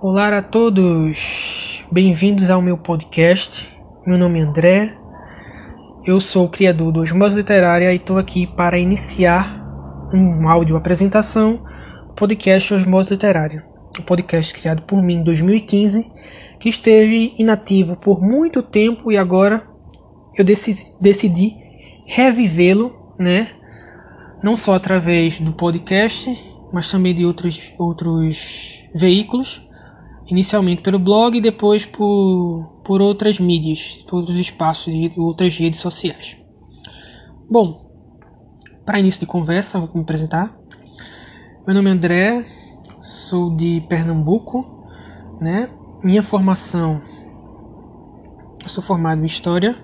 Olá a todos, bem-vindos ao meu podcast. Meu nome é André, eu sou o criador do Osmose Literária e estou aqui para iniciar um áudio apresentação do podcast Osmose Literária, um podcast criado por mim em 2015, que esteve inativo por muito tempo e agora eu decidi, decidi revivê-lo, né? Não só através do podcast, mas também de outros, outros veículos, inicialmente pelo blog e depois por, por outras mídias, por outros espaços e outras redes sociais. Bom, para início de conversa, vou me apresentar. Meu nome é André, sou de Pernambuco, né? Minha formação, eu sou formado em História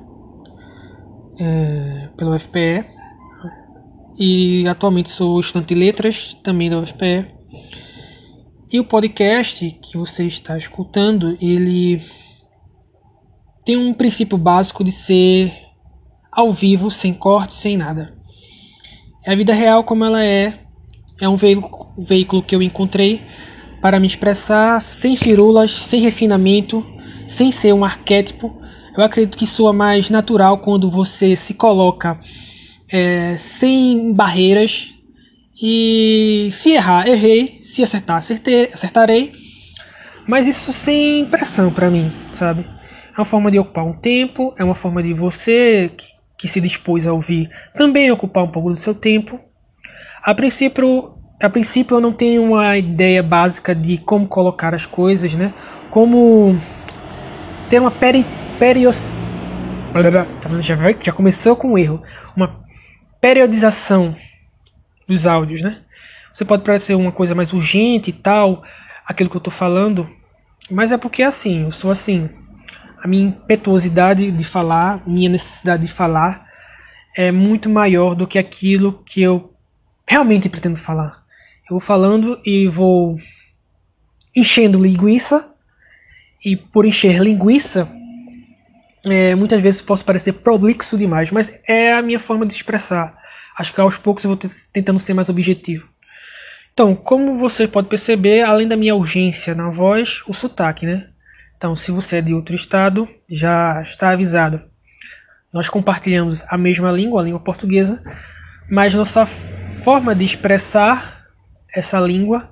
é, pela UFPE e atualmente sou estudante de Letras também da UFPE e o podcast que você está escutando, ele tem um princípio básico de ser ao vivo, sem corte, sem nada. É a vida real como ela é. É um veículo, que eu encontrei para me expressar sem firulas, sem refinamento, sem ser um arquétipo. Eu acredito que soa mais natural quando você se coloca é, sem barreiras e se errar, errei, se acertar, acertei, acertarei. Mas isso sem pressão para mim, sabe? É uma forma de ocupar um tempo, é uma forma de você que se dispôs a ouvir também ocupar um pouco do seu tempo. A princípio, a princípio eu não tenho uma ideia básica de como colocar as coisas, né? Como ter uma peri, perios... já, já começou com um erro. Uma periodização dos áudios, né? Você pode parecer uma coisa mais urgente e tal, aquilo que eu tô falando, mas é porque é assim, eu sou assim. A minha impetuosidade de falar, minha necessidade de falar é muito maior do que aquilo que eu realmente pretendo falar. Eu vou falando e vou enchendo linguiça, e por encher linguiça, é, muitas vezes posso parecer prolixo demais, mas é a minha forma de expressar. Acho que aos poucos eu vou tentando ser mais objetivo. Então, como você pode perceber, além da minha urgência na voz, o sotaque, né? Então, se você é de outro estado, já está avisado. Nós compartilhamos a mesma língua, a língua portuguesa, mas nossa forma de expressar essa língua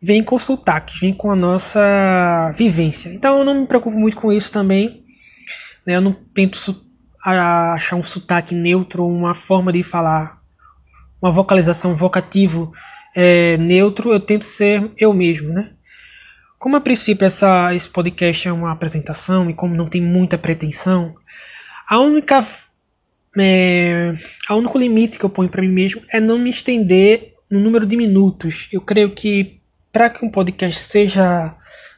vem com sotaque, vem com a nossa vivência. Então, eu não me preocupo muito com isso também. Né? Eu não tento achar um sotaque neutro, uma forma de falar, uma vocalização, um vocativo é, neutro, eu tento ser eu mesmo, né? Como a princípio essa, esse podcast é uma apresentação e como não tem muita pretensão, a única é, a único limite que eu ponho para mim mesmo é não me estender no número de minutos. Eu creio que para que um podcast seja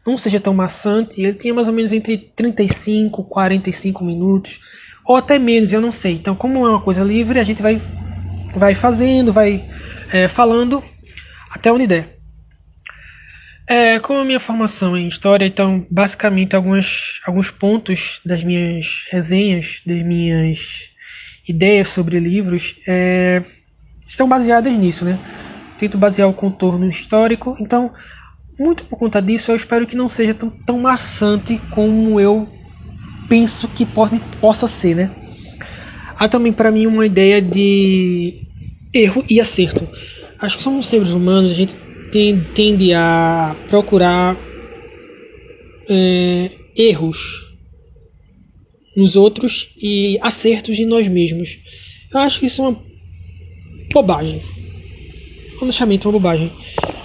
não seja tão maçante, ele tenha mais ou menos entre 35 e 45 minutos, ou até menos, eu não sei. Então, como é uma coisa livre, a gente vai vai fazendo, vai é, falando até onde der. É, como a minha formação em história, então basicamente alguns, alguns pontos das minhas resenhas, das minhas ideias sobre livros é, estão baseadas nisso, né? Tento basear o contorno histórico, então muito por conta disso eu espero que não seja tão, tão maçante como eu penso que possa, possa ser, né? Há também para mim uma ideia de erro e acerto acho que somos seres humanos, a gente tende a procurar é, erros nos outros e acertos em nós mesmos. Eu acho que isso é uma bobagem. Honestamente, uma bobagem.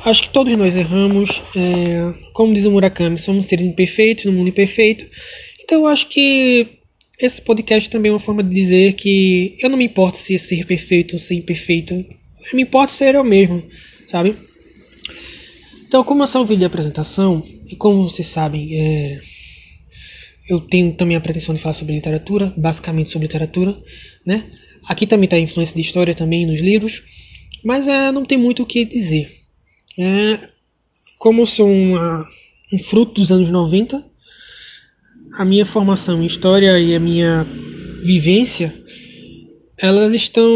Acho que todos nós erramos. É, como diz o Murakami, somos seres imperfeitos no mundo imperfeito. Então eu acho que esse podcast também é uma forma de dizer que eu não me importo se ser perfeito ou ser imperfeito me importa ser eu mesmo, sabe? Então, como essa é um vídeo de apresentação, e como vocês sabem, é, eu tenho também a pretensão de falar sobre literatura, basicamente sobre literatura, né? Aqui também está a influência de história também nos livros, mas é, não tem muito o que dizer. É, como eu sou uma, um fruto dos anos 90, a minha formação em história e a minha vivência, elas estão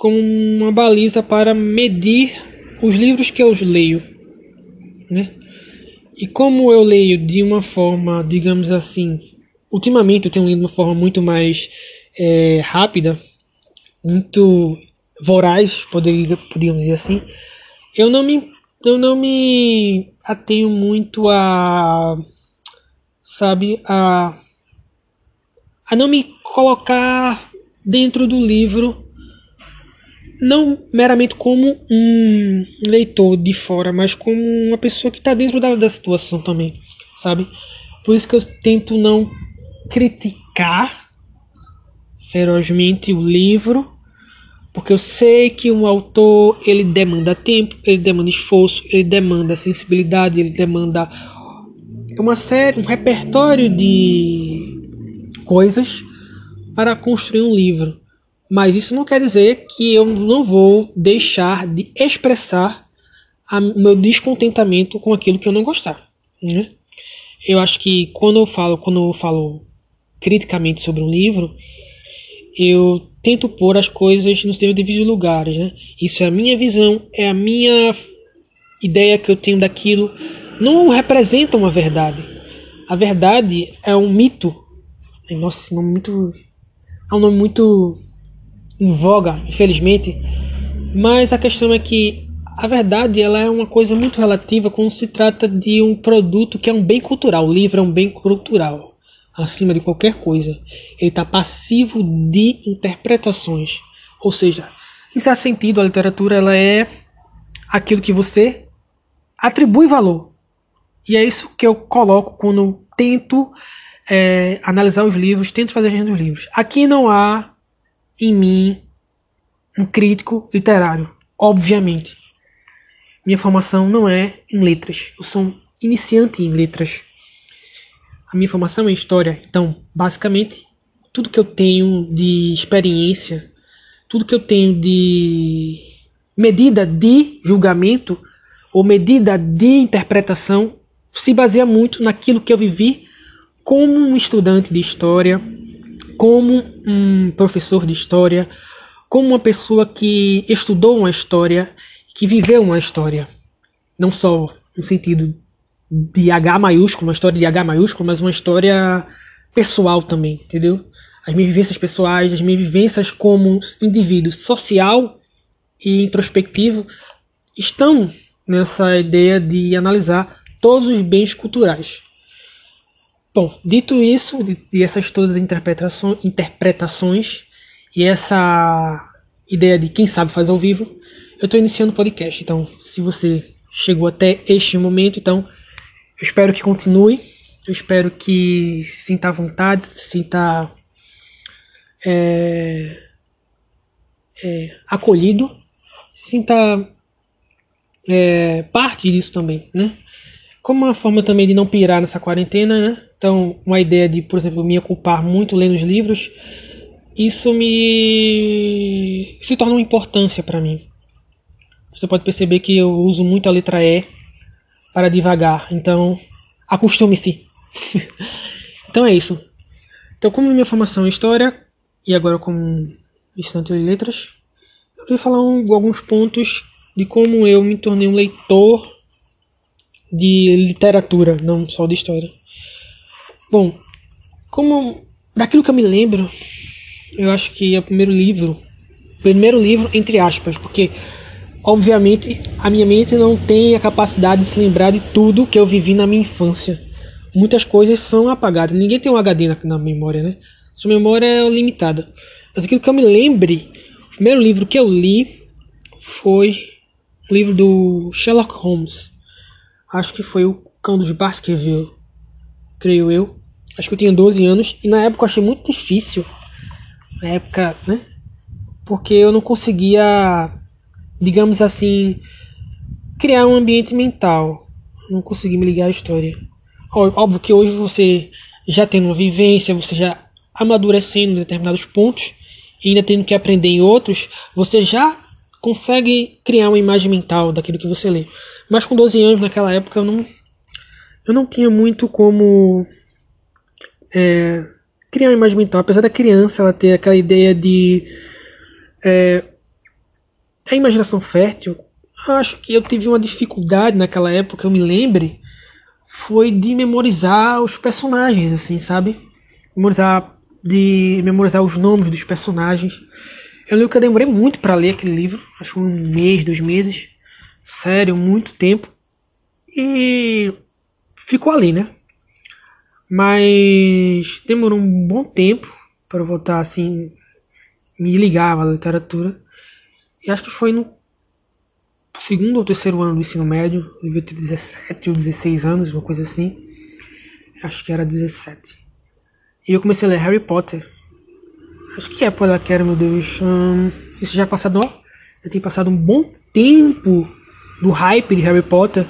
como uma baliza para medir os livros que eu leio. Né? E como eu leio de uma forma, digamos assim, ultimamente eu tenho lido de uma forma muito mais é, rápida, muito voraz, poderia, podíamos dizer assim, eu não me, eu não me atenho muito a, sabe, a, a não me colocar dentro do livro não meramente como um leitor de fora, mas como uma pessoa que está dentro da, da situação também, sabe? Por isso que eu tento não criticar ferozmente o livro, porque eu sei que um autor ele demanda tempo, ele demanda esforço, ele demanda sensibilidade, ele demanda uma série, um repertório de coisas para construir um livro. Mas isso não quer dizer que eu não vou deixar de expressar o meu descontentamento com aquilo que eu não gostar. Né? Eu acho que quando eu falo, quando eu falo criticamente sobre um livro, eu tento pôr as coisas nos seus devidos lugares. Né? Isso é a minha visão, é a minha ideia que eu tenho daquilo. Não representa uma verdade. A verdade é um mito. Nossa, esse nome muito. É um nome muito em voga, infelizmente. Mas a questão é que a verdade ela é uma coisa muito relativa quando se trata de um produto que é um bem cultural. O livro é um bem cultural, acima de qualquer coisa. Ele está passivo de interpretações. Ou seja, em certo sentido, a literatura ela é aquilo que você atribui valor. E é isso que eu coloco quando tento é, analisar os livros, tento fazer a agenda dos livros. Aqui não há em mim um crítico literário, obviamente. Minha formação não é em letras. Eu sou um iniciante em letras. A minha formação é história. Então, basicamente, tudo que eu tenho de experiência, tudo que eu tenho de medida de julgamento ou medida de interpretação se baseia muito naquilo que eu vivi como um estudante de história, como um professor de história, como uma pessoa que estudou uma história, que viveu uma história. Não só no sentido de H maiúsculo, uma história de H maiúsculo, mas uma história pessoal também, entendeu? As minhas vivências pessoais, as minhas vivências como indivíduo social e introspectivo estão nessa ideia de analisar todos os bens culturais. Bom, dito isso, e essas todas as interpretações, e essa ideia de quem sabe faz ao vivo, eu estou iniciando o podcast. Então, se você chegou até este momento, então eu espero que continue. Eu espero que se sinta à vontade, se sinta é, é, acolhido, se sinta é, parte disso também, né? Como uma forma também de não pirar nessa quarentena, né? Então, uma ideia de, por exemplo, me ocupar muito lendo os livros, isso me se torna uma importância para mim. Você pode perceber que eu uso muito a letra E para devagar, então acostume-se. então é isso. Então, como minha formação é história e agora como estudante de letras, eu queria falar um, alguns pontos de como eu me tornei um leitor de literatura, não só de história. Bom, como daquilo que eu me lembro, eu acho que é o primeiro livro, primeiro livro entre aspas, porque obviamente a minha mente não tem a capacidade de se lembrar de tudo que eu vivi na minha infância. Muitas coisas são apagadas. Ninguém tem um HD na, na memória, né? Sua memória é limitada. Mas aquilo que eu me lembre, o primeiro livro que eu li foi o livro do Sherlock Holmes. Acho que foi o Cão dos Baskerville, creio eu. Acho que eu tinha 12 anos e na época eu achei muito difícil. Na época, né? Porque eu não conseguia, digamos assim, criar um ambiente mental. Não consegui me ligar à história. Óbvio que hoje você já tendo uma vivência, você já amadurecendo em determinados pontos e ainda tendo que aprender em outros, você já consegue criar uma imagem mental daquilo que você lê. Mas com 12 anos naquela época eu não eu não tinha muito como é, criar uma imagem mental. Apesar da criança ela ter aquela ideia de é, a imaginação fértil, acho que eu tive uma dificuldade naquela época, eu me lembre, foi de memorizar os personagens, assim, sabe? Memorizar de memorizar os nomes dos personagens. Eu lembro que eu demorei muito para ler aquele livro, acho um mês, dois meses, sério, muito tempo. E ficou ali, né? Mas demorou um bom tempo para voltar assim, me ligar à literatura. E acho que foi no segundo ou terceiro ano do ensino médio, eu devia ter 17 ou 16 anos, uma coisa assim. Acho que era 17. E eu comecei a ler Harry Potter. Acho que é por lá que era, meu Deus. Hum, isso já é passado, ó. Já tem passado um bom tempo do hype de Harry Potter.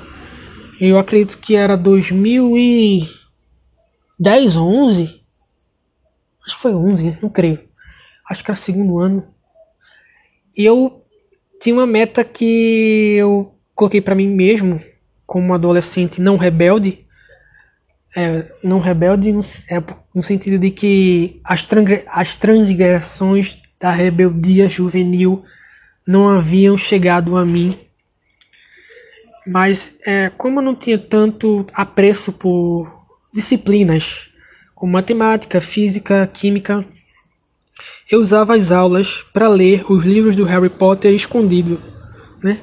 Eu acredito que era 2010 ou 11. Acho que foi 11, não creio. Acho que era segundo ano. Eu tinha uma meta que eu coloquei para mim mesmo, como adolescente não rebelde. É, não rebelde no, é, no sentido de que as, as transgressões da rebeldia juvenil não haviam chegado a mim. Mas é, como eu não tinha tanto apreço por disciplinas como matemática, física, química, eu usava as aulas para ler os livros do Harry Potter escondido, né?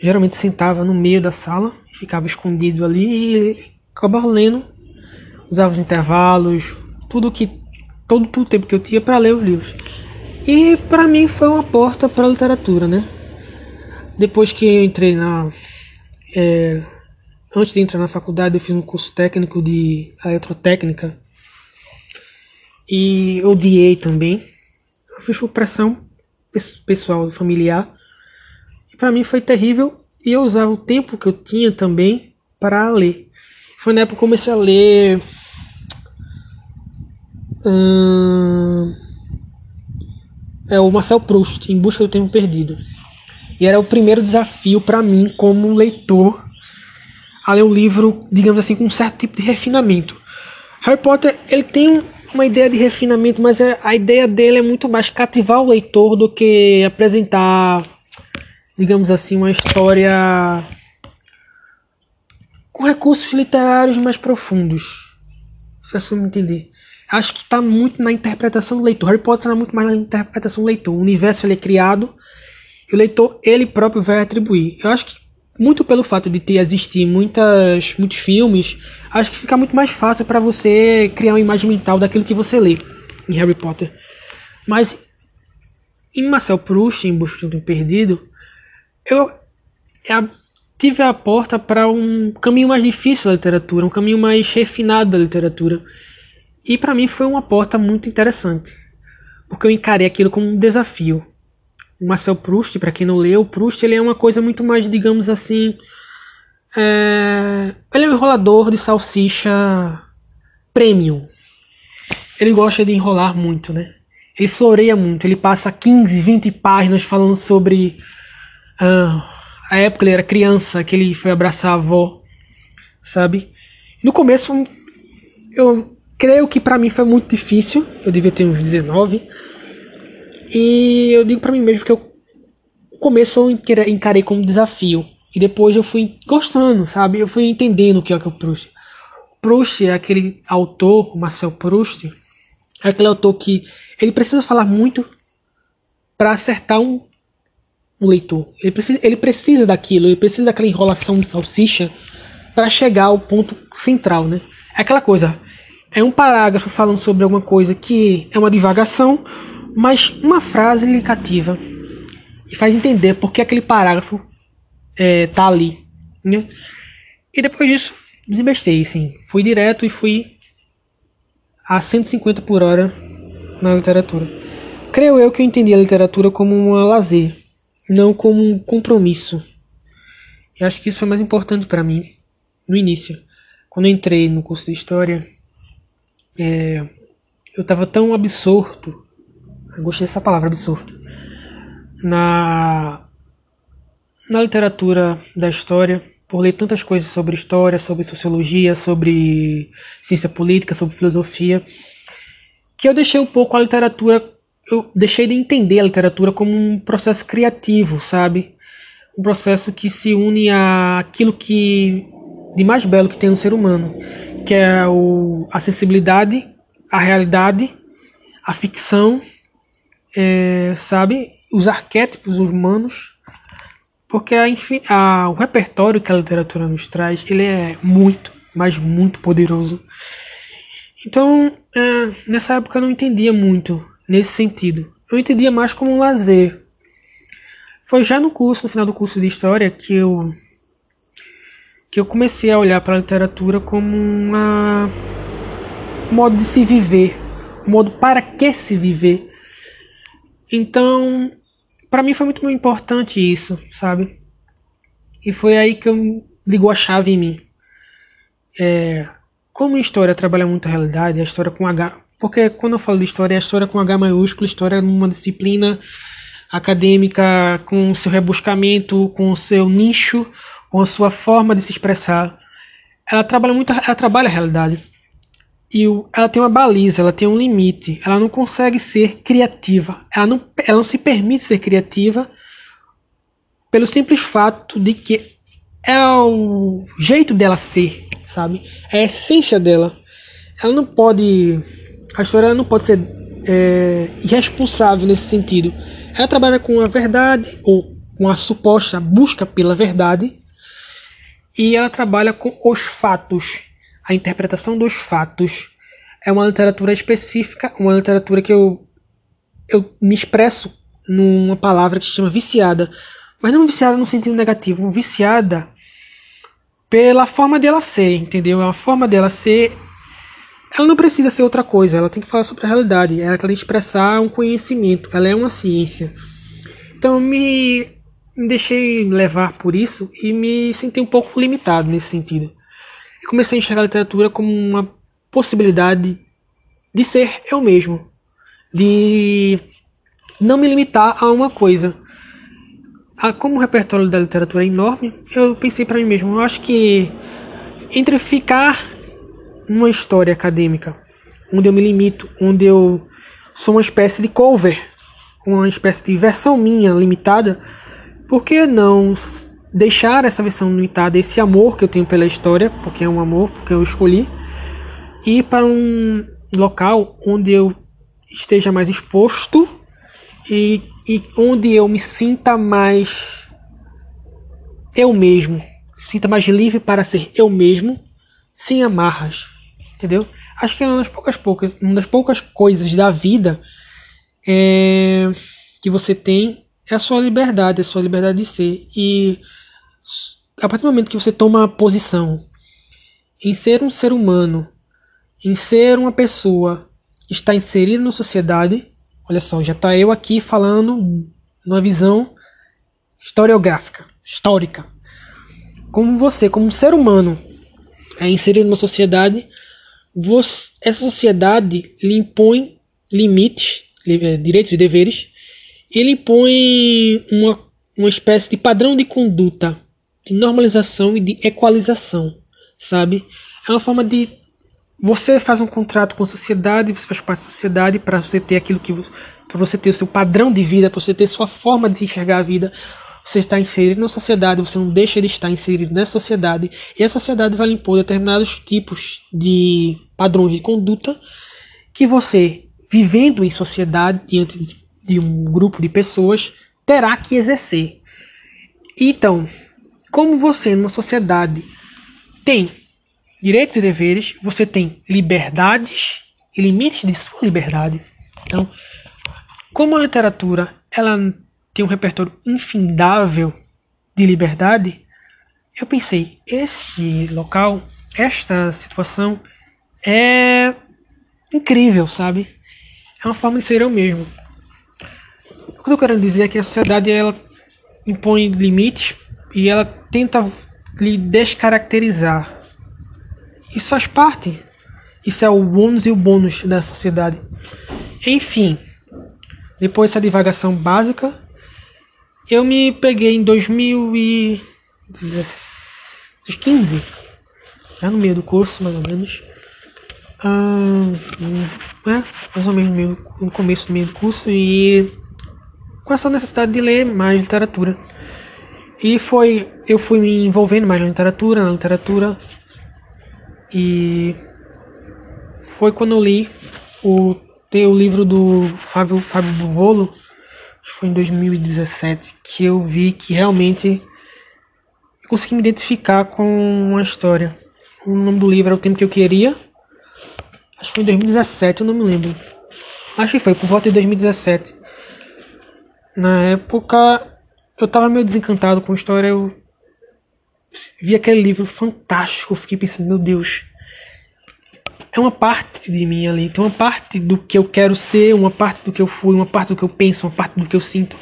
Geralmente sentava no meio da sala, ficava escondido ali e acabava lendo, usava os intervalos, tudo que todo, o tempo que eu tinha para ler os livros. E para mim foi uma porta para a literatura, né? Depois que eu entrei na é, antes de entrar na faculdade, eu fiz um curso técnico de eletrotécnica e odiei também eu fiz por pressão pessoal, familiar. E para mim foi terrível e eu usava o tempo que eu tinha também para ler. Foi na época que eu comecei a ler. Hum, é o Marcel Proust, Em Busca do Tempo Perdido. E era o primeiro desafio para mim, como leitor, a ler um livro, digamos assim, com um certo tipo de refinamento. Harry Potter ele tem uma ideia de refinamento, mas é, a ideia dele é muito mais cativar o leitor do que apresentar, digamos assim, uma história com recursos literários mais profundos. Se é me entender. Acho que está muito na interpretação do leitor. Harry Potter está muito mais na interpretação do leitor. O universo ele é criado e o leitor ele próprio vai atribuir. Eu acho que muito pelo fato de ter existir muitas, muitos filmes, acho que fica muito mais fácil para você criar uma imagem mental daquilo que você lê em Harry Potter. Mas em Marcel Proust, em Busca do Perdido, eu tive a porta para um caminho mais difícil da literatura, um caminho mais refinado da literatura. E para mim foi uma porta muito interessante, porque eu encarei aquilo como um desafio. Marcel Proust, para quem não leu, Proust ele é uma coisa muito mais, digamos assim, é... Ele é um enrolador de salsicha premium. Ele gosta de enrolar muito, né? Ele floreia muito. Ele passa 15, 20 páginas falando sobre ah, a época que ele era criança, que ele foi abraçar a avó, sabe? No começo, eu creio que para mim foi muito difícil. Eu devia ter uns 19. E eu digo para mim mesmo que eu começo eu encarei como desafio. E depois eu fui gostando, sabe? Eu fui entendendo o que é, que é o Proust. Proust é aquele autor, Marcel Proust, é aquele autor que ele precisa falar muito para acertar um, um, leitor. Ele precisa, ele precisa daquilo, ele precisa daquela enrolação de salsicha para chegar ao ponto central, né? É aquela coisa. É um parágrafo falando sobre alguma coisa que é uma divagação, mas uma frase lhe cativa e faz entender por que aquele parágrafo é, tá ali. Né? E depois disso, desembestei, sim. Fui direto e fui a 150 por hora na literatura. Creio eu que eu entendi a literatura como um lazer, não como um compromisso. E acho que isso foi mais importante para mim no início. Quando eu entrei no curso de História, é, eu estava tão absorto, eu gostei dessa palavra, absorto, na na literatura da história, por ler tantas coisas sobre história, sobre sociologia, sobre ciência política, sobre filosofia, que eu deixei um pouco a literatura, eu deixei de entender a literatura como um processo criativo, sabe? Um processo que se une àquilo que de mais belo que tem no ser humano, que é o, a sensibilidade, a realidade, a ficção, é, sabe? Os arquétipos humanos, porque a, a, o repertório que a literatura nos traz, ele é muito, mas muito poderoso. Então, é, nessa época eu não entendia muito nesse sentido. Eu entendia mais como um lazer. Foi já no curso, no final do curso de história, que eu que eu comecei a olhar para a literatura como uma um modo de se viver, um modo para que se viver. Então, para mim foi muito importante isso, sabe? E foi aí que eu ligou a chave em mim. É, como a história trabalha muito a realidade, a história com H. Porque quando eu falo de história, é a história com H maiúsculo, história numa disciplina acadêmica com seu rebuscamento, com seu nicho, com a sua forma de se expressar. Ela trabalha muito, ela trabalha a realidade. E o, ela tem uma baliza, ela tem um limite. Ela não consegue ser criativa. Ela não, ela não se permite ser criativa pelo simples fato de que é o jeito dela ser, sabe? É a essência dela. Ela não pode. A história não pode ser é, irresponsável nesse sentido. Ela trabalha com a verdade, ou com a suposta busca pela verdade, e ela trabalha com os fatos, a interpretação dos fatos. É uma literatura específica, uma literatura que eu, eu me expresso numa palavra que se chama viciada. Mas não viciada no sentido negativo, viciada pela forma dela ser, entendeu? É uma forma dela ser. Ela não precisa ser outra coisa, ela tem que falar sobre a realidade, ela tem que expressar um conhecimento, ela é uma ciência. Então me, me deixei levar por isso e me senti um pouco limitado nesse sentido. Comecei a enxergar a literatura como uma possibilidade de ser eu mesmo, de não me limitar a uma coisa. Ah, como o repertório da literatura é enorme, eu pensei para mim mesmo, eu acho que entre ficar numa história acadêmica, onde eu me limito, onde eu sou uma espécie de cover, uma espécie de versão minha limitada, por que não deixar essa versão limitada, esse amor que eu tenho pela história, porque é um amor que eu escolhi, ir para um local onde eu esteja mais exposto e e onde eu me sinta mais eu mesmo, sinta mais livre para ser eu mesmo, sem amarras, entendeu? Acho que é uma das poucas, poucas, uma das poucas coisas da vida é, que você tem é a sua liberdade, a sua liberdade de ser. E a partir do momento que você toma posição em ser um ser humano, em ser uma pessoa que está inserida na sociedade, Olha só, já está eu aqui falando numa visão historiográfica, histórica. Como você, como um ser humano, é inserido numa sociedade, você, essa sociedade lhe impõe limites, eh, direitos e deveres, e lhe impõe uma, uma espécie de padrão de conduta, de normalização e de equalização, sabe? É uma forma de você faz um contrato com a sociedade, você faz parte da sociedade para você ter aquilo que para você ter o seu padrão de vida, para você ter sua forma de enxergar a vida. Você está inserido na sociedade, você não deixa de estar inserido nessa sociedade, e a sociedade vai impor determinados tipos de padrões de conduta que você, vivendo em sociedade diante de um grupo de pessoas, terá que exercer. Então, como você numa sociedade tem direitos e deveres, você tem liberdades e limites de sua liberdade. Então, como a literatura ela tem um repertório infindável de liberdade, eu pensei, este local, esta situação é incrível, sabe? É uma forma de ser eu mesmo. O que eu quero dizer é que a sociedade ela impõe limites e ela tenta lhe descaracterizar isso faz parte. Isso é o ônus e o bônus da sociedade. Enfim, depois dessa divagação básica, eu me peguei em 2015, já no meio do curso, mais ou menos. Ah, é, mais ou menos no começo do meio do curso, e com essa necessidade de ler mais literatura. E foi. Eu fui me envolvendo mais na literatura, na literatura. E foi quando eu li o, o livro do Fábio, Fábio Buvolo, foi em 2017, que eu vi que realmente consegui me identificar com uma história. O nome do livro é O Tempo Que Eu Queria. Acho que foi em 2017, eu não me lembro. Acho que foi, por volta de 2017. Na época, eu tava meio desencantado com a história. Eu vi aquele livro fantástico. Fiquei pensando, meu Deus. É uma parte de mim ali. Tem uma parte do que eu quero ser, uma parte do que eu fui, uma parte do que eu penso, uma parte do que eu sinto.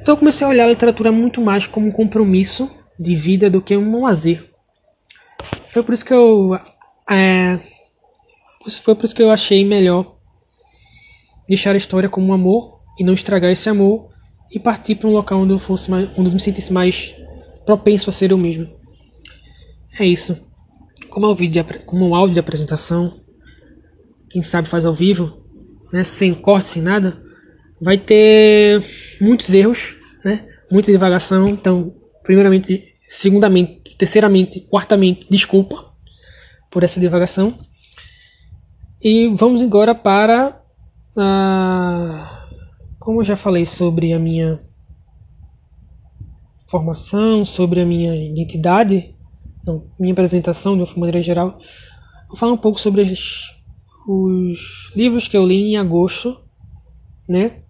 Então eu comecei a olhar a literatura muito mais como um compromisso de vida do que um lazer. Foi por isso que eu. É, foi por isso que eu achei melhor deixar a história como um amor e não estragar esse amor e partir para um local onde eu fosse mais, onde eu me sentisse mais propenso a ser eu mesmo. É isso. Como é um vídeo, de, como um áudio de apresentação, quem sabe faz ao vivo, né, sem corte, sem nada, vai ter muitos erros, né, muita divagação. Então, primeiramente, segundamente, terceiramente, quartamente, desculpa por essa divagação. E vamos agora para a como eu já falei sobre a minha formação, sobre a minha identidade, não, minha apresentação de uma maneira geral, vou falar um pouco sobre os, os livros que eu li em agosto, né?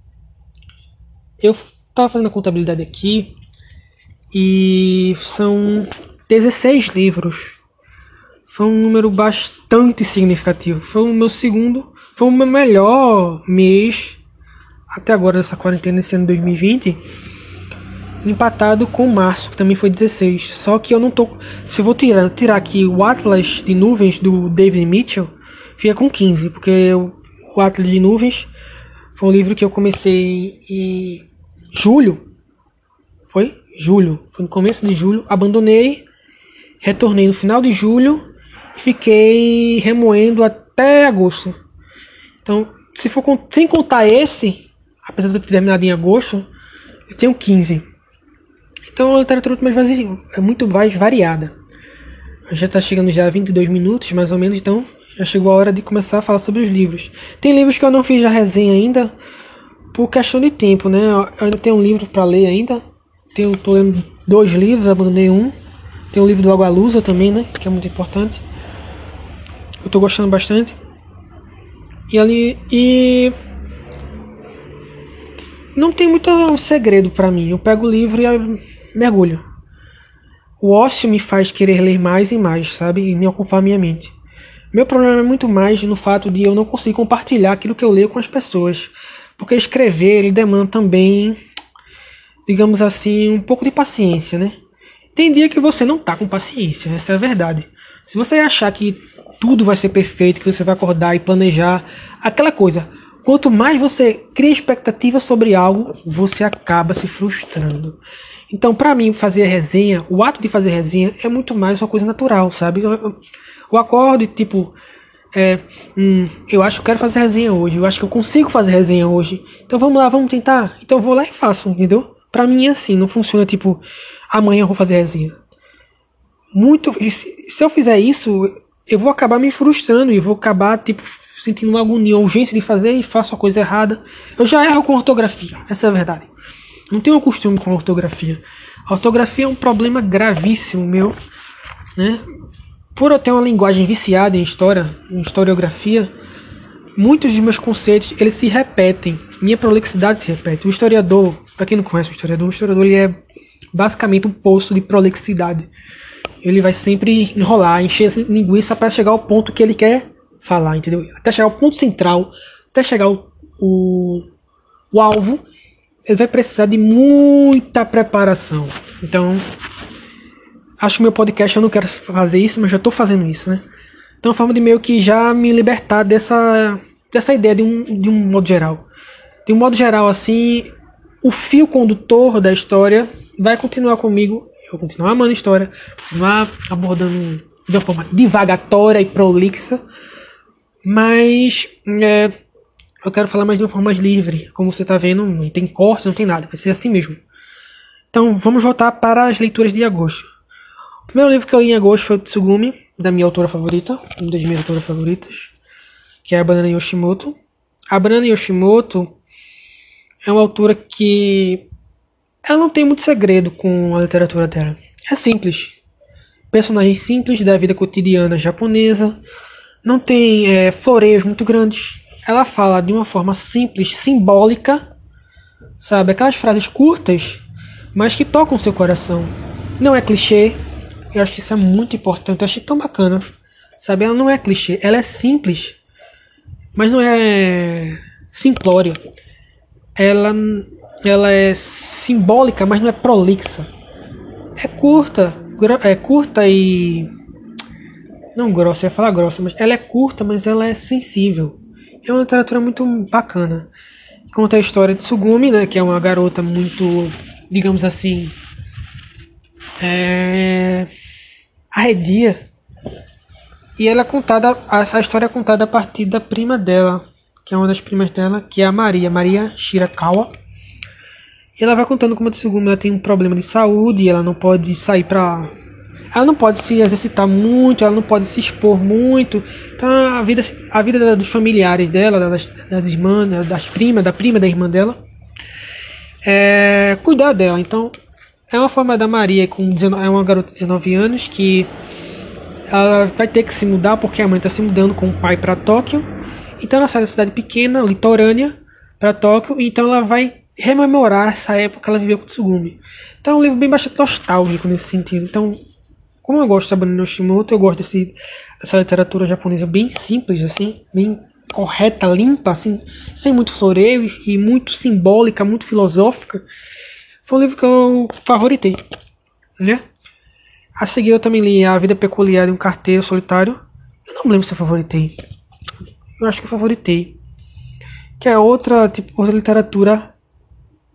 Eu estava fazendo a contabilidade aqui e são 16 livros. Foi um número bastante significativo. Foi o meu segundo, foi o meu melhor mês até agora dessa quarentena esse ano 2020, empatado com março, que também foi 16. Só que eu não tô. Se eu vou tirar, tirar aqui o Atlas de Nuvens do David Mitchell, fica com 15, porque o, o Atlas de Nuvens foi um livro que eu comecei em julho. Foi? Julho. Foi no começo de julho. Abandonei, retornei no final de julho fiquei remoendo até agosto. Então, se for sem contar esse, apesar de eu ter terminado em agosto, eu tenho 15. Então a literatura é muito mais variada. Já está chegando já a 22 minutos, mais ou menos, então já chegou a hora de começar a falar sobre os livros. Tem livros que eu não fiz a resenha ainda, por questão de tempo, né? Eu ainda tenho um livro para ler ainda. Tenho, tô lendo dois livros, abandonei um. Tem o livro do Agualusa também, né? Que é muito importante. Eu estou gostando bastante. E ali. E não tem muito segredo para mim. Eu pego o livro e mergulho. O ócio me faz querer ler mais e mais, sabe? E me ocupar minha mente. Meu problema é muito mais no fato de eu não conseguir compartilhar aquilo que eu leio com as pessoas. Porque escrever ele demanda também, digamos assim, um pouco de paciência, né? Tem dia que você não tá com paciência, essa é a verdade. Se você achar que tudo vai ser perfeito, que você vai acordar e planejar aquela coisa, Quanto mais você cria expectativa sobre algo, você acaba se frustrando. Então, para mim, fazer resenha, o ato de fazer resenha é muito mais uma coisa natural, sabe? O acordo, tipo, é, hum, eu acho que eu quero fazer resenha hoje, eu acho que eu consigo fazer resenha hoje. Então vamos lá, vamos tentar. Então eu vou lá e faço, entendeu? Pra mim é assim, não funciona tipo, amanhã eu vou fazer resenha. Muito. Se eu fizer isso, eu vou acabar me frustrando e vou acabar, tipo, sentindo uma agonia, urgência de fazer e faço a coisa errada. Eu já erro com ortografia, essa é a verdade. Não tenho costume com ortografia. A ortografia é um problema gravíssimo meu, né? Por eu ter uma linguagem viciada em história, em historiografia, muitos dos meus conceitos eles se repetem. Minha prolixidade se repete. O historiador, para quem não conhece o historiador, o historiador ele é basicamente um poço de prolixidade. Ele vai sempre enrolar, encher linguiça para chegar ao ponto que ele quer falar, entendeu? Até chegar ao ponto central, até chegar ao, o, o alvo, ele vai precisar de muita preparação. Então, acho que meu podcast eu não quero fazer isso, mas já estou fazendo isso, né? Então, é uma forma de meio que já me libertar dessa, dessa ideia de um, de um modo geral. De um modo geral, assim, o fio condutor da história vai continuar comigo. Eu vou continuar amando a história, continuar abordando de uma forma divagatória e prolixa, mas é, eu quero falar mais de uma forma mais livre. Como você está vendo, não tem corte, não tem nada. Vai ser assim mesmo. Então vamos voltar para as leituras de agosto. O primeiro livro que eu li em agosto foi o Tsugumi, da minha autora favorita, uma das minhas autoras favoritas, que é a Banana Yoshimoto. A Banana Yoshimoto é uma autora que ela não tem muito segredo com a literatura dela. É simples. Personagens simples da vida cotidiana japonesa. Não tem é, floreios muito grandes. Ela fala de uma forma simples, simbólica, sabe? Aquelas frases curtas, mas que tocam seu coração. Não é clichê. Eu acho que isso é muito importante. Eu achei tão bacana. Sabe? Ela não é clichê. Ela é simples, mas não é simplória. Ela, ela é simbólica, mas não é prolixa. É curta, é curta e não grossa, eu ia falar grossa, mas ela é curta, mas ela é sensível. É uma literatura muito bacana. Conta a história de Sugumi, né, que é uma garota muito, digamos assim, é, arredia. E ela é contada, essa história é contada a partir da prima dela, que é uma das primas dela, que é a Maria, Maria Shirakawa. E ela vai contando como a Tsugumi ela tem um problema de saúde, ela não pode sair pra. Ela não pode se exercitar muito, ela não pode se expor muito. Então a vida, a vida dos familiares dela, das, das irmãs, das primas, da prima da irmã dela, é cuidar dela. Então é uma forma da Maria, com 19, é uma garota de 19 anos, que ela vai ter que se mudar porque a mãe está se mudando com o pai para Tóquio então ela sai da cidade pequena, litorânea, para Tóquio, então ela vai rememorar essa época que ela viveu com Tsugumi. Então é um livro bem bastante nostálgico nesse sentido. Então, como eu gosto da Banana Yoshimoto, eu gosto desse, dessa literatura japonesa bem simples, assim, bem correta, limpa, assim, sem muito floreio e muito simbólica, muito filosófica. Foi um livro que eu favoritei, né? A seguir eu também li A Vida Peculiar de um Carteiro Solitário. Eu não lembro se eu favoritei eu acho que eu favoritei. Que é outra, tipo, outra literatura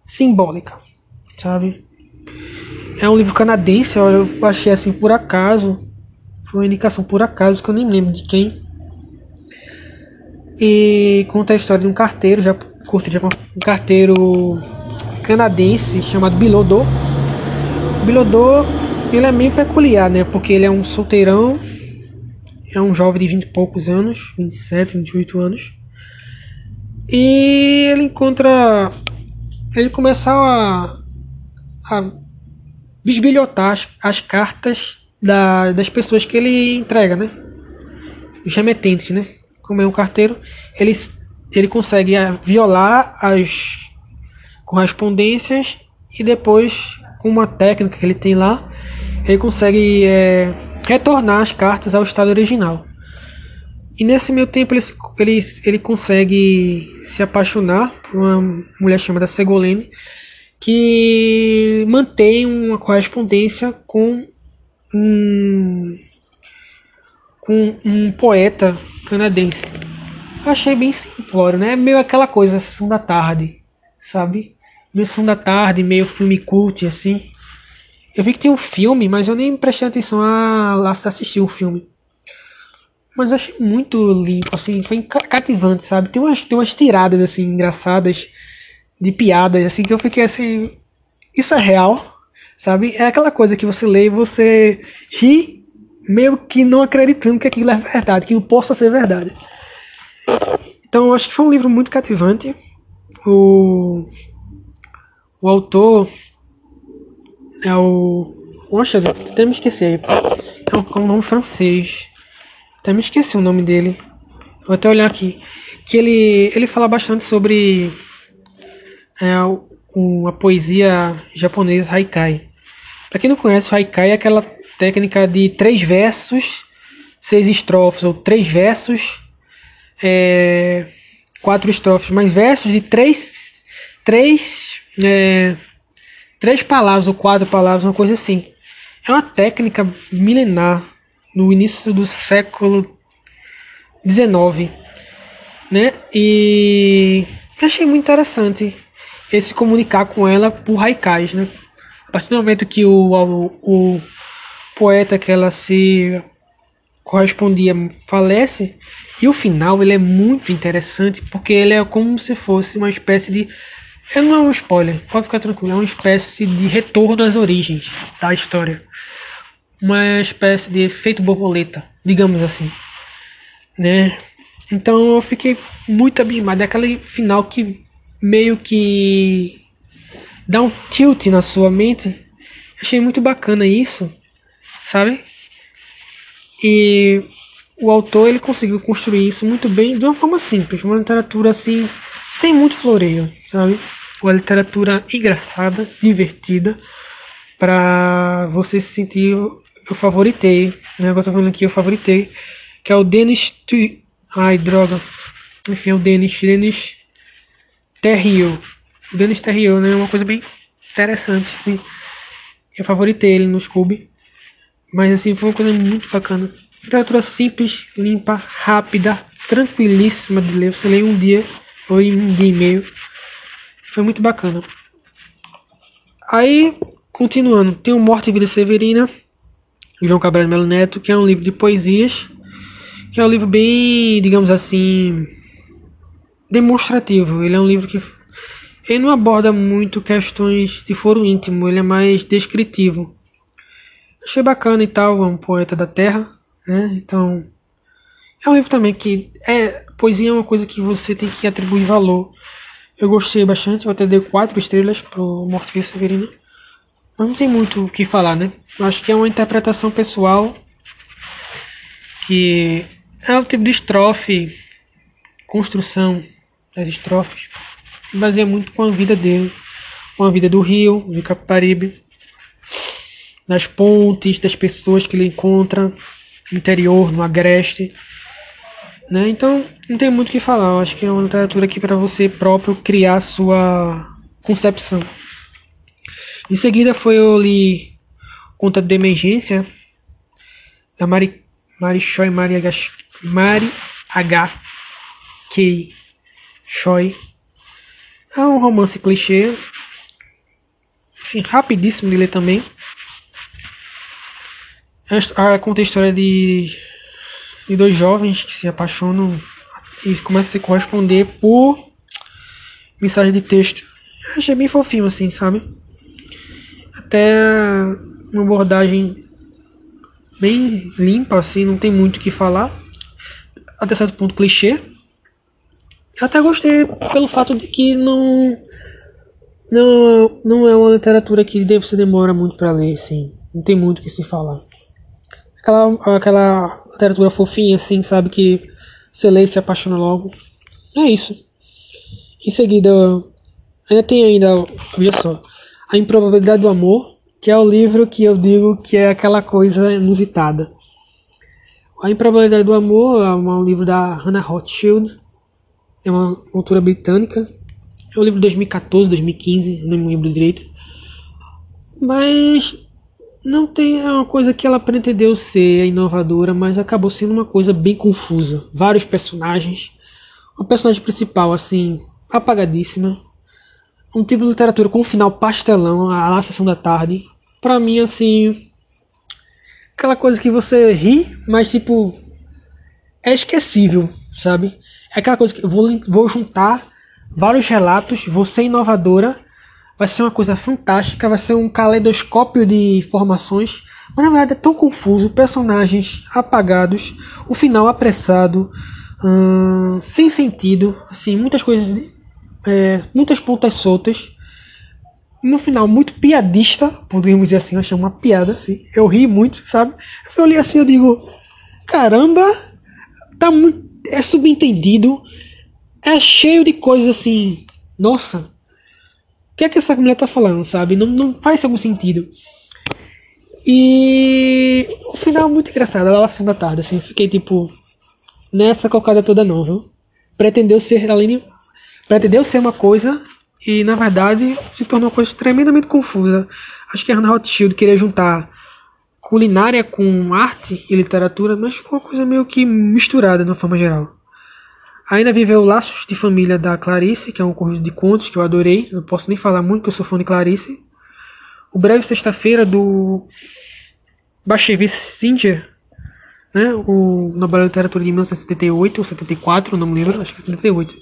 simbólica, sabe? É um livro canadense, eu achei assim por acaso. Foi uma indicação por acaso que eu nem lembro de quem. E conta a história de um carteiro, já curto já um carteiro canadense chamado Bilodô. Bilodô, ele é meio peculiar, né? Porque ele é um solteirão é um jovem de 20 e poucos anos, 27, 28 anos. E ele encontra. Ele começa a, a bisbilhotar as, as cartas da, das pessoas que ele entrega, né? Os remetentes, né? Como é um carteiro, ele, ele consegue ah, violar as correspondências e depois, com uma técnica que ele tem lá, ele consegue é, retornar as cartas ao estado original. E nesse meio tempo ele, ele, ele consegue se apaixonar por uma mulher chamada Segolene, que mantém uma correspondência com um, com um poeta canadense. Achei bem simplório, né? Meio aquela coisa, sessão da tarde, sabe? Meio sessão da tarde, meio filme cult, assim. Eu vi que tem um filme, mas eu nem prestei atenção a assistir o filme. Mas eu achei muito limpo, assim, foi cativante, sabe? Tem umas, tem umas tiradas, assim, engraçadas, de piadas, assim, que eu fiquei assim. Isso é real, sabe? É aquela coisa que você lê e você ri, meio que não acreditando que aquilo é verdade, que não possa ser verdade. Então eu acho que foi um livro muito cativante. O, o autor é o. Poxa, até me esqueci. É um, é um nome francês. Até me esqueci o nome dele. Vou até olhar aqui. Que ele, ele fala bastante sobre é, o, a poesia japonesa haikai. Para quem não conhece, o haikai é aquela técnica de três versos, seis estrofes, ou três versos, é, quatro estrofes, mas versos de três, três é, três palavras ou quatro palavras, uma coisa assim. É uma técnica milenar no início do século XIX, né? E achei muito interessante esse comunicar com ela por haikais, né? A partir do momento que o, o, o poeta que ela se correspondia falece, e o final ele é muito interessante porque ele é como se fosse uma espécie de É não é um spoiler, pode ficar tranquilo, é uma espécie de retorno às origens da história. Uma espécie de efeito borboleta, digamos assim. Né? Então eu fiquei muito abismado. É aquele final que meio que dá um tilt na sua mente. Achei muito bacana isso, sabe? E o autor ele conseguiu construir isso muito bem de uma forma simples, uma literatura assim, sem muito floreio, sabe? Uma literatura engraçada, divertida, para você se sentir. Eu favoritei, né? Agora eu tô falando aqui, eu favoritei, que é o Dennis. Ai, droga. Enfim, é o Dennis. Dennis Terrio. O Dennis Terrio, né? Uma coisa bem interessante, assim. Eu favoritei ele no Scooby. Mas assim, foi uma coisa muito bacana. Literatura simples, limpa, rápida, tranquilíssima de ler. Você lê um dia ou em um dia e meio. Foi muito bacana. Aí, continuando, tem o Morte e Vida Severina, João Cabral Melo Neto, que é um livro de poesias, que é um livro bem, digamos assim, demonstrativo. Ele é um livro que ele não aborda muito questões de foro íntimo, ele é mais descritivo. Achei bacana e tal, é um poeta da terra, né? Então, é um livro também que é poesia é uma coisa que você tem que atribuir valor. Eu gostei bastante, eu até dei quatro estrelas pro Morte Severino. Mas não tem muito o que falar, né? Eu acho que é uma interpretação pessoal que é o tipo de estrofe, construção das estrofes, se baseia muito com a vida dele, com a vida do Rio, do Capibaribe, das pontes, das pessoas que ele encontra, interior, no agreste. Né? Então, não tem muito o que falar. Eu acho que é uma literatura aqui para você próprio criar sua concepção. Em seguida foi eu li Conta de Emergência da Mari, Mari Choi Mari H, Mari H. K. Choi. É um romance clichê. Assim, rapidíssimo de ler também. Ah, conta a história de, de dois jovens que se apaixonam e começam a se corresponder por mensagem de texto. Achei bem fofinho assim, sabe? Até uma abordagem bem limpa assim, não tem muito o que falar. Até certo ponto clichê. Eu até gostei pelo fato de que não não, não é uma literatura que você demora muito para ler, assim. Não tem muito o que se falar aquela, aquela literatura fofinha, assim, sabe? Que você lê e se apaixona logo. É isso. Em seguida, ainda tem ainda, olha só, A Improbabilidade do Amor, que é o livro que eu digo que é aquela coisa inusitada. A Improbabilidade do Amor é um livro da Hannah Rothschild, é uma autora britânica. É um livro de 2014, 2015, não lembro direito. Mas não tem é uma coisa que ela pretendeu ser inovadora, mas acabou sendo uma coisa bem confusa. Vários personagens, o personagem principal assim apagadíssima, um tipo de literatura com um final pastelão, a sessão da tarde. Pra mim assim, aquela coisa que você ri, mas tipo é esquecível, sabe? É aquela coisa que eu vou, vou juntar vários relatos, vou ser inovadora vai ser uma coisa fantástica, vai ser um caleidoscópio de informações, mas na verdade é tão confuso, personagens apagados, o final apressado, hum, sem sentido, assim, muitas coisas, é, muitas pontas soltas, no final muito piadista, podemos dizer assim, eu achei uma piada, assim, eu ri muito, sabe? Eu olhei assim, eu digo, caramba, tá muito, é subentendido, é cheio de coisas assim, nossa, o que é que essa mulher tá falando, sabe? Não, não faz algum sentido. E o final é muito engraçado, a sessão da tarde, assim, fiquei tipo. Nessa cocada toda não, viu? Pretendeu ser Aline. Pretendeu ser uma coisa e na verdade se tornou uma coisa tremendamente confusa. Acho que a Hannah Rothschild queria juntar culinária com arte e literatura, mas ficou uma coisa meio que misturada de uma forma geral. Ainda viveu Laços de Família da Clarice, que é um conjunto de contos que eu adorei. Não posso nem falar muito, que eu sou fã de Clarice. O Breve Sexta-feira do Bashevis Singer, né? o Nobel de Literatura de 1978 ou 74, não me lembro, acho que é 78.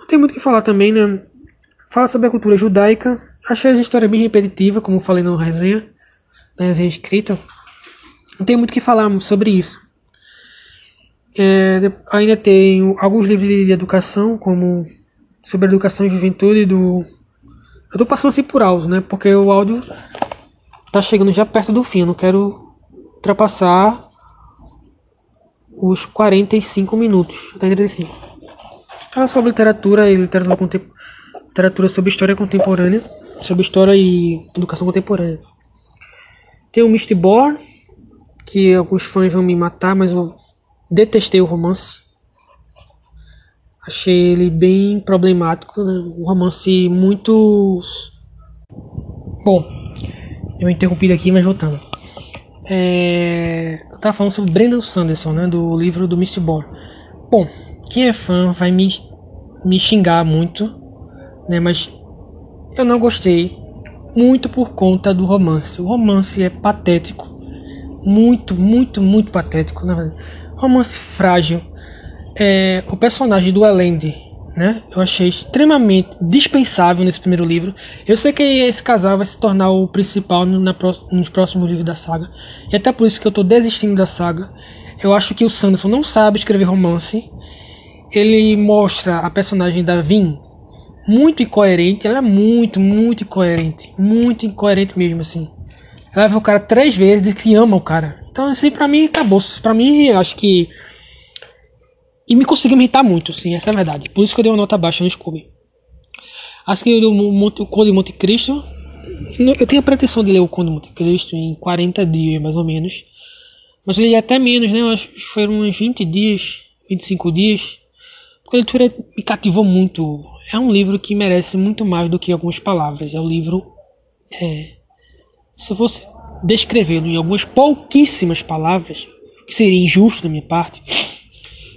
Não tem muito o que falar também, né? Fala sobre a cultura judaica. Achei a história bem repetitiva, como falei na resenha, na resenha escrita. Não tem muito o que falar sobre isso. É, ainda tem alguns livros de educação, como sobre educação e juventude do. Eu tô passando assim por alto, né? Porque o áudio tá chegando já perto do fim. Eu não quero ultrapassar os 45 minutos. 35. Fala sobre literatura e literatura contemporânea. Literatura sobre história contemporânea. Sobre história e educação contemporânea. Tem o Mistborn, que alguns fãs vão me matar, mas eu detestei o romance. Achei ele bem problemático, né? um romance muito. Bom, eu interrompi aqui, mas voltando. É... Eu tava falando sobre Brendan Sanderson, né? Do livro do Mistborn. Bom, quem é fã vai me, me xingar muito, né? Mas eu não gostei muito por conta do romance. O romance é patético, muito, muito, muito patético, na verdade. Romance frágil. É, o personagem do Elend, né? Eu achei extremamente dispensável nesse primeiro livro. Eu sei que esse casal vai se tornar o principal no, na, nos próximos livros da saga. E até por isso que eu estou desistindo da saga. Eu acho que o Sanderson não sabe escrever romance ele mostra a personagem da Vin muito incoerente. Ela é muito, muito incoerente. Muito incoerente mesmo, assim. Ela vê o cara três vezes e que ama o cara. Então, assim, pra mim, acabou. Pra mim, acho que. E me conseguiu me irritar muito, sim, essa é a verdade. Por isso que eu dei uma nota baixa no Scooby. Assim, eu dei o Conde de Monte Cristo. Eu tenho a pretensão de ler o Conde de Monte Cristo em 40 dias, mais ou menos. Mas eu li até menos, né? Eu acho que foram uns 20 dias, 25 dias. A leitura me cativou muito. É um livro que merece muito mais do que algumas palavras. É um livro. É, se eu fosse descrevê-lo em algumas pouquíssimas palavras, que seria injusto da minha parte,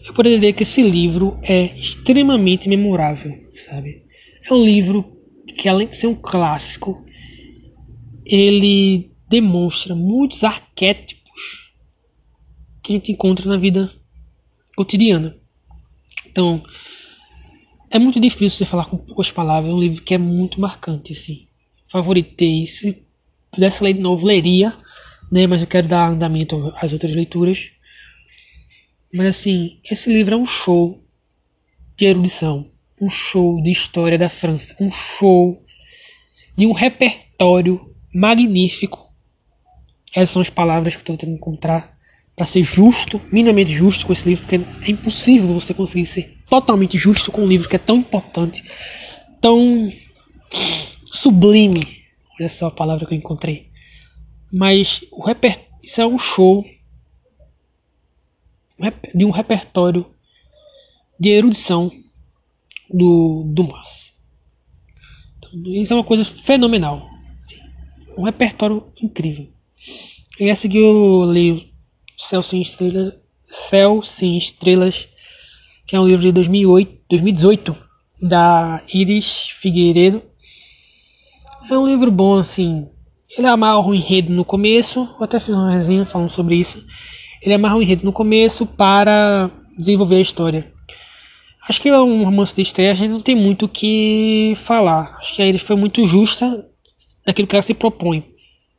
eu poderia dizer que esse livro é extremamente memorável, sabe? É um livro que, além de ser um clássico, ele demonstra muitos arquétipos que a gente encontra na vida cotidiana. Então, é muito difícil você falar com poucas palavras. É um livro que é muito marcante, assim. Favoritei. Se pudesse ler de novo, leria. Né? Mas eu quero dar andamento às outras leituras. Mas, assim, esse livro é um show de erudição. Um show de história da França. Um show de um repertório magnífico. Essas são as palavras que eu estou tentando encontrar para ser justo, minimamente justo com esse livro, porque é impossível você conseguir ser totalmente justo com um livro que é tão importante, tão sublime. Olha só a palavra que eu encontrei. Mas o reper... isso é um show de um repertório de erudição do Dumas. Então, isso é uma coisa fenomenal. Um repertório incrível. E essa que eu leio Céu Sem Estrelas, Céu Sem Estrelas, que é um livro de 2008, 2018, da Iris Figueiredo. É um livro bom, assim. Ele amarra o enredo no começo, eu até fiz uma resenha falando sobre isso. Ele amarra o enredo no começo para desenvolver a história. Acho que é um romance de estreia, a gente não tem muito o que falar. Acho que a Iris foi muito justa naquilo que ela se propõe.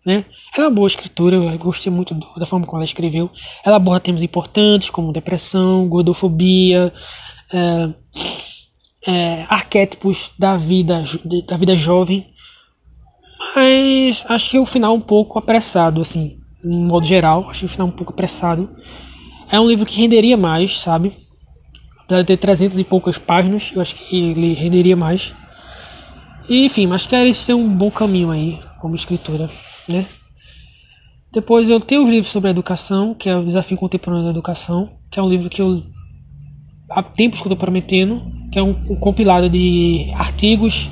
Né? Ela é uma boa escritora, eu gostei muito do, da forma como ela escreveu. Ela aborda temas importantes como depressão, gordofobia, é, é, arquétipos da vida, da vida jovem. Mas que o final um pouco apressado, assim, no modo geral. Que o final um pouco apressado. É um livro que renderia mais, sabe? Apesar de ter 300 e poucas páginas, eu acho que ele renderia mais. E, enfim, mas quer ser um bom caminho aí como escritora né? Depois eu tenho um livro sobre a educação, que é o Desafio Contemporâneo da Educação, que é um livro que eu há tempos que eu estou prometendo, que é um, um, compilado de artigos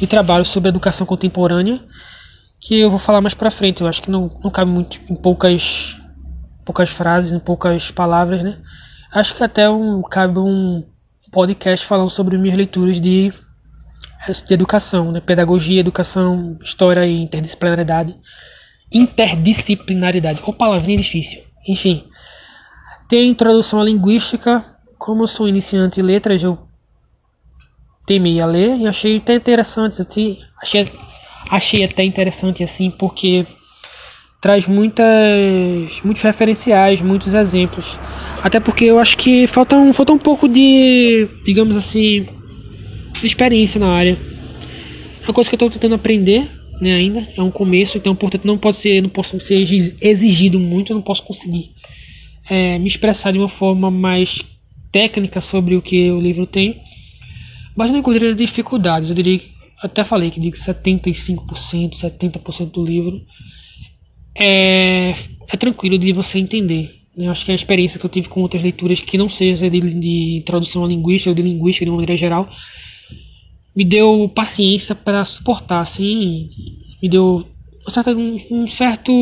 e trabalhos sobre educação contemporânea, que eu vou falar mais para frente. Eu acho que não, não cabe muito em poucas poucas frases, em poucas palavras, né? Acho que até um, cabe um podcast falando sobre minhas leituras de de educação, né? pedagogia, educação, história e interdisciplinaridade. Interdisciplinaridade, ou palavrinha difícil. Enfim, tem introdução à linguística. Como eu sou iniciante em letras, eu temei a ler e achei até interessante, assim, achei, achei até interessante assim, porque traz muitas muitos referenciais, muitos exemplos. Até porque eu acho que falta um, falta um pouco de, digamos assim, de experiência na área. É uma coisa que eu estou tentando aprender, né, ainda, é um começo, então portanto não pode ser, não posso ser exigido muito, eu não posso conseguir é, me expressar de uma forma mais técnica sobre o que o livro tem. Mas não encontrei dificuldades, eu diria, até falei que digo 75%, 70% do livro é, é tranquilo de você entender. Eu acho que a experiência que eu tive com outras leituras que não seja de, de introdução à linguística ou de linguística de uma maneira geral me deu paciência para suportar, assim, me deu um certo, um certo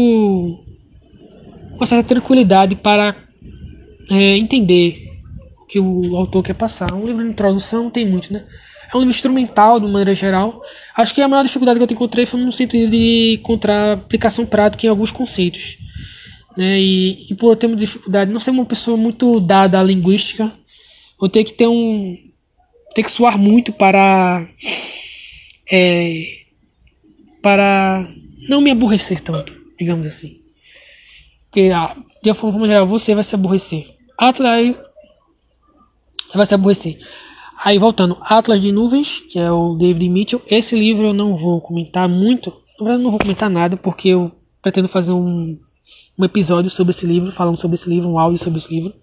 uma certa tranquilidade para é, entender o que o autor quer passar. Um livro de introdução tem muito, né? É um livro instrumental, de maneira geral. Acho que a maior dificuldade que eu encontrei foi no sentido de encontrar aplicação prática em alguns conceitos. Né? E, e por eu ter uma dificuldade, não ser uma pessoa muito dada à linguística, eu ter que ter um. Ter que suar muito para. É, para não me aborrecer tanto, digamos assim. Porque, ah, de uma forma geral, você vai se aborrecer. Atlas. Você vai se aborrecer. Aí voltando, Atlas de Nuvens, que é o David Mitchell. Esse livro eu não vou comentar muito. Na verdade, não vou comentar nada, porque eu pretendo fazer um, um episódio sobre esse livro, falando sobre esse livro, um áudio sobre esse livro.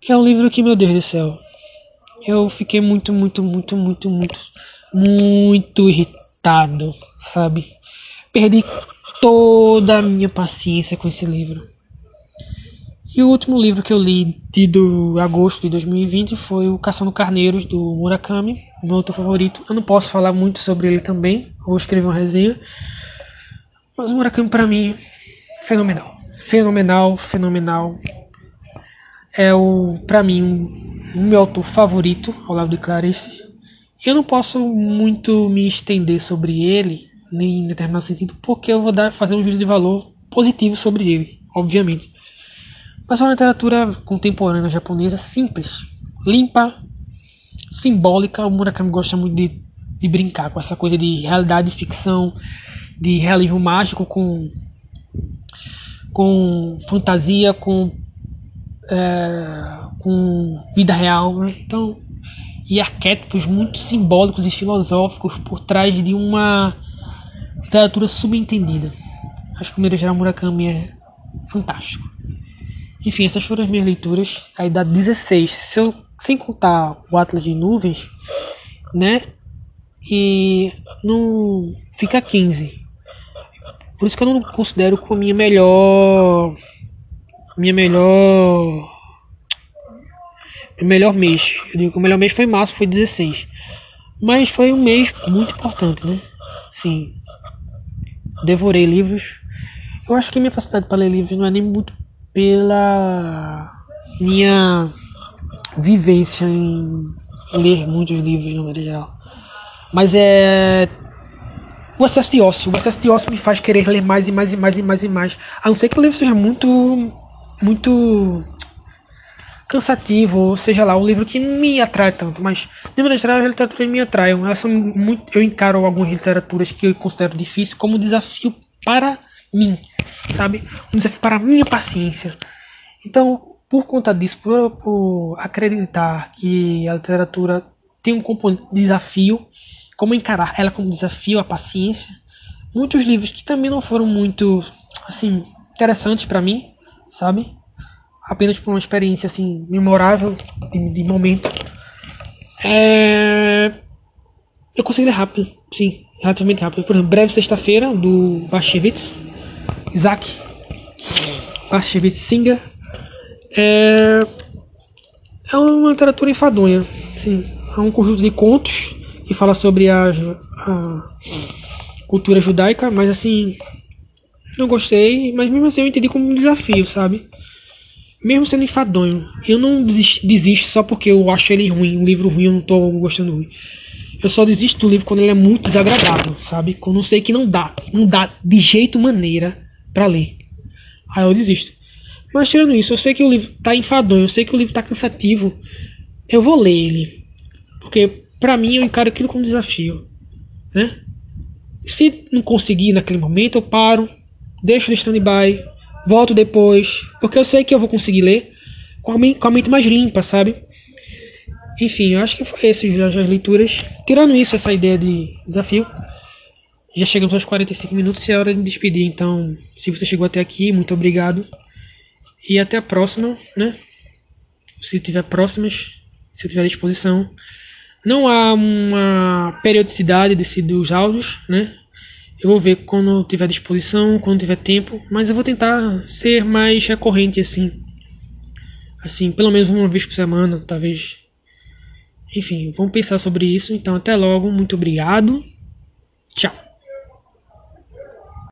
Que é um livro que, meu Deus do céu, eu fiquei muito, muito, muito, muito, muito, muito irritado, sabe? Perdi toda a minha paciência com esse livro. E o último livro que eu li de do agosto de 2020 foi o Caçando Carneiros do Murakami, meu autor favorito. Eu não posso falar muito sobre ele também, vou escrever uma resenha. Mas o Murakami para mim fenomenal, fenomenal, fenomenal. É o para mim um, o meu autor favorito ao lado de Clarice. Eu não posso muito me estender sobre ele, nem em determinado sentido, porque eu vou dar fazer um juízo de valor positivo sobre ele, obviamente mas é uma literatura contemporânea japonesa simples, limpa, simbólica. O Murakami gosta muito de, de brincar com essa coisa de realidade e ficção, de realismo mágico com, com fantasia, com, é, com vida real. Né? Então, e arquétipos muito simbólicos e filosóficos por trás de uma literatura subentendida. Acho que o Geral Murakami é fantástico. Enfim, essas foram as minhas leituras. Aí dá 16. Se eu, sem contar o Atlas de Nuvens, né? E não fica 15. Por isso que eu não considero como minha melhor. Minha melhor. Meu melhor mês. Eu digo que o melhor mês foi março, foi 16. Mas foi um mês muito importante, né? Sim. Devorei livros. Eu acho que minha facilidade para ler livros não é nem muito pela minha vivência em ler muitos livros no geral. Mas é o excesso de ócio. O excesso de ócio me faz querer ler mais e mais e mais e mais e mais. A não ser que o livro seja muito. Muito. cansativo, ou seja lá, um livro que me atrai tanto. Mas, de maneira geral, as literaturas me atraem. Elas são muito, eu encaro algumas literaturas que eu considero difíceis como desafio para mim, sabe? Um desafio para a minha paciência. Então, por conta disso, por, por acreditar que a literatura tem um componente de desafio, como encarar ela como desafio, a paciência, muitos livros que também não foram muito, assim, interessantes para mim, sabe? Apenas por uma experiência, assim, memorável, de, de momento. É... Eu consegui ler rápido, sim, relativamente rápido. Por exemplo, Breve Sexta-feira, do Bashevitz Isaac Bashevitz Singer é, é uma literatura enfadonha. Sim, é um conjunto de contos que fala sobre a, a cultura judaica, mas assim, não gostei, mas mesmo assim eu entendi como um desafio, sabe? Mesmo sendo enfadonho, eu não desisto só porque eu acho ele ruim, um livro ruim, eu não tô gostando ruim. Eu só desisto do livro quando ele é muito desagradável, sabe? Quando eu sei que não dá, não dá de jeito maneira para ler. Aí eu desisto. Mas tirando isso, eu sei que o livro tá enfadonho, eu sei que o livro tá cansativo. Eu vou ler ele. Porque para mim eu encaro aquilo como desafio, né? Se não conseguir naquele momento, eu paro, deixo no stand-by, volto depois, porque eu sei que eu vou conseguir ler com a, mente mais limpa, sabe? Enfim, eu acho que foi isso as leituras. Tirando isso, essa ideia de desafio. Já chegamos aos 45 minutos e é hora de despedir. Então, se você chegou até aqui, muito obrigado. E até a próxima, né? Se tiver próximas, se tiver disposição. Não há uma periodicidade desse, dos áudios, né? Eu vou ver quando tiver disposição, quando tiver tempo, mas eu vou tentar ser mais recorrente assim. Assim, pelo menos uma vez por semana, talvez. Enfim, vamos pensar sobre isso. Então, até logo, muito obrigado. Tchau.